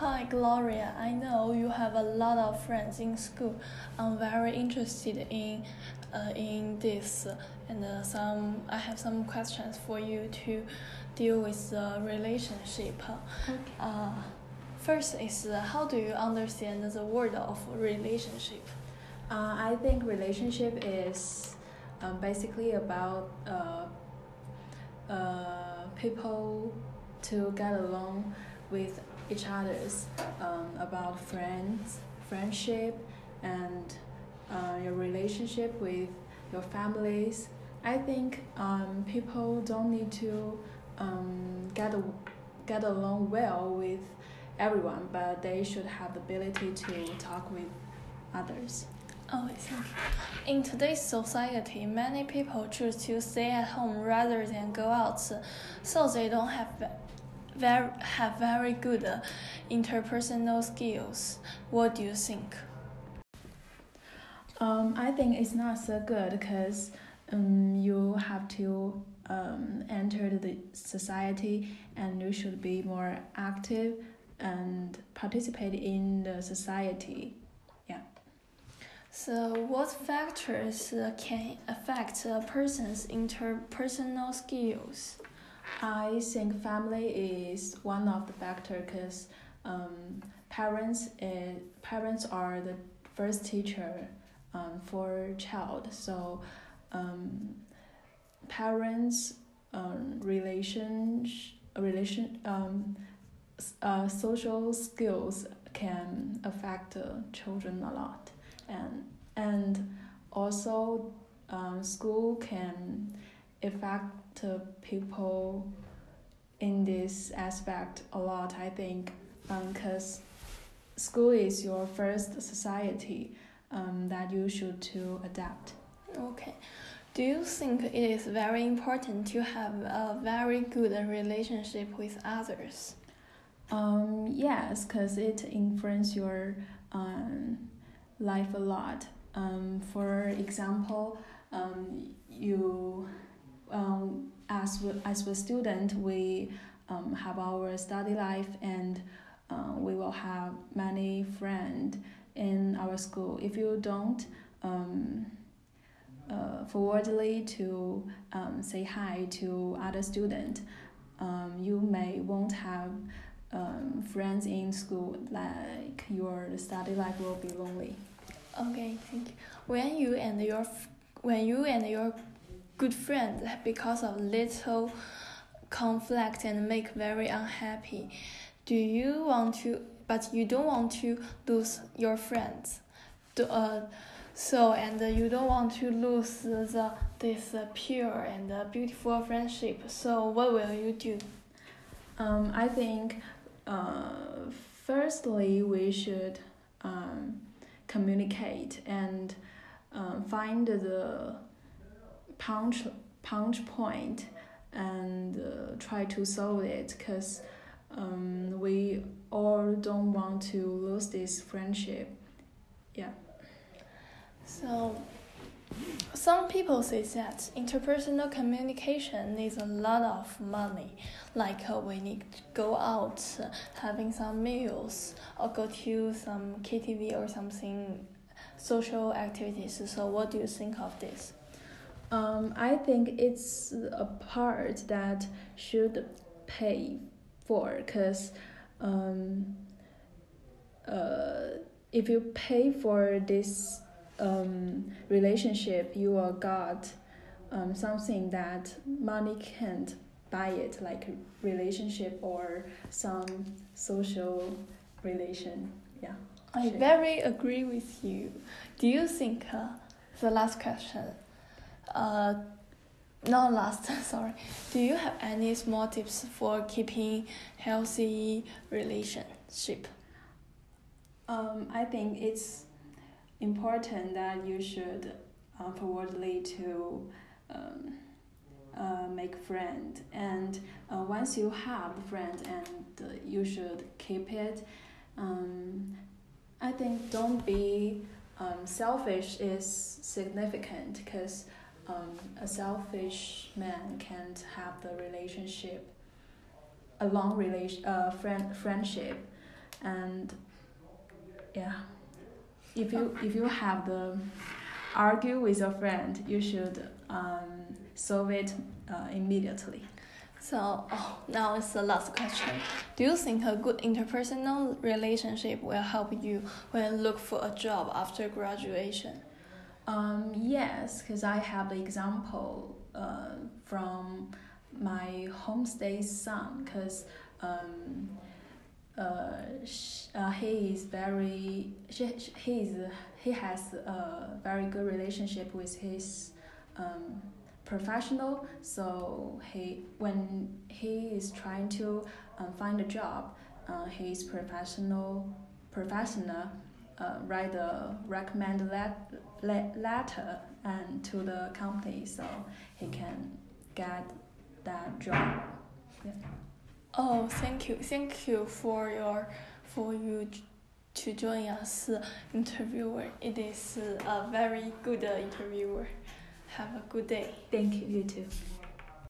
Hi, Gloria. I know you have a lot of friends in school. I'm very interested in uh, in this, and uh, some I have some questions for you to deal with the relationship. Okay. Uh, first is uh, how do you understand the word of relationship? Uh, I think relationship is um, basically about uh, uh, people to get along with each others, um, about friends, friendship, and uh, your relationship with your families. I think um, people don't need to um, get a, get along well with everyone, but they should have the ability to talk with others. Oh, you. In today's society, many people choose to stay at home rather than go out, so they don't have very have very good uh, interpersonal skills. What do you think? Um, I think it's not so good because um, you have to um, enter the society and you should be more active and participate in the society. Yeah. So, what factors uh, can affect a person's interpersonal skills? I think family is one of the factor because um, parents is, parents are the first teacher um, for child. So um, parents um, relation relation um, uh, social skills can affect uh, children a lot and and also um, school can affect uh, people in this aspect a lot i think because um, school is your first society um, that you should to adapt. Okay. Do you think it is very important to have a very good relationship with others? Um, yes because it influences your um, life a lot. Um, for example um, you um, as as a student, we um, have our study life and uh, we will have many friends in our school. If you don't um, uh, forwardly to um, say hi to other student, um, you may won't have um, friends in school. Like your study life will be lonely. Okay, thank you. When you and your when you and your good friends because of little conflict and make very unhappy. Do you want to but you don't want to lose your friends. Do, uh, so and you don't want to lose the this uh, pure and uh, beautiful friendship. So what will you do? Um, i think uh, firstly we should um, communicate and um, find the punch punch point and uh, try to solve it because um, we all don't want to lose this friendship. Yeah. So some people say that interpersonal communication needs a lot of money like uh, we need to go out uh, having some meals or go to some ktv or something social activities. So what do you think of this um, I think it's a part that should pay for because um, uh, if you pay for this um, relationship, you will got um, something that money can't buy it, like relationship or some social relation. Yeah. I very agree with you. Do you think uh, the last question? Uh, not last, sorry. Do you have any small tips for keeping healthy relationship? Um, I think it's important that you should uh, forwardly to um, uh, make friend and uh, once you have friend and uh, you should keep it um, i think don't be um, selfish is significant because um, a selfish man can't have the relationship, a long relation, uh, friend friendship, and yeah, if you if you have the argue with your friend, you should um, solve it uh, immediately. So oh, now it's the last question. Do you think a good interpersonal relationship will help you when you look for a job after graduation? Um, yes, because I have the example uh, from my homestay son, because um, uh, uh, he is very she, he is he has a very good relationship with his um, professional. So he when he is trying to um, find a job uh, his professional professional uh, write a recommend let, let, letter and to the company so he can get that job yeah. oh thank you thank you for your for you to join us interviewer it is a very good interviewer have a good day. Thank you, you too.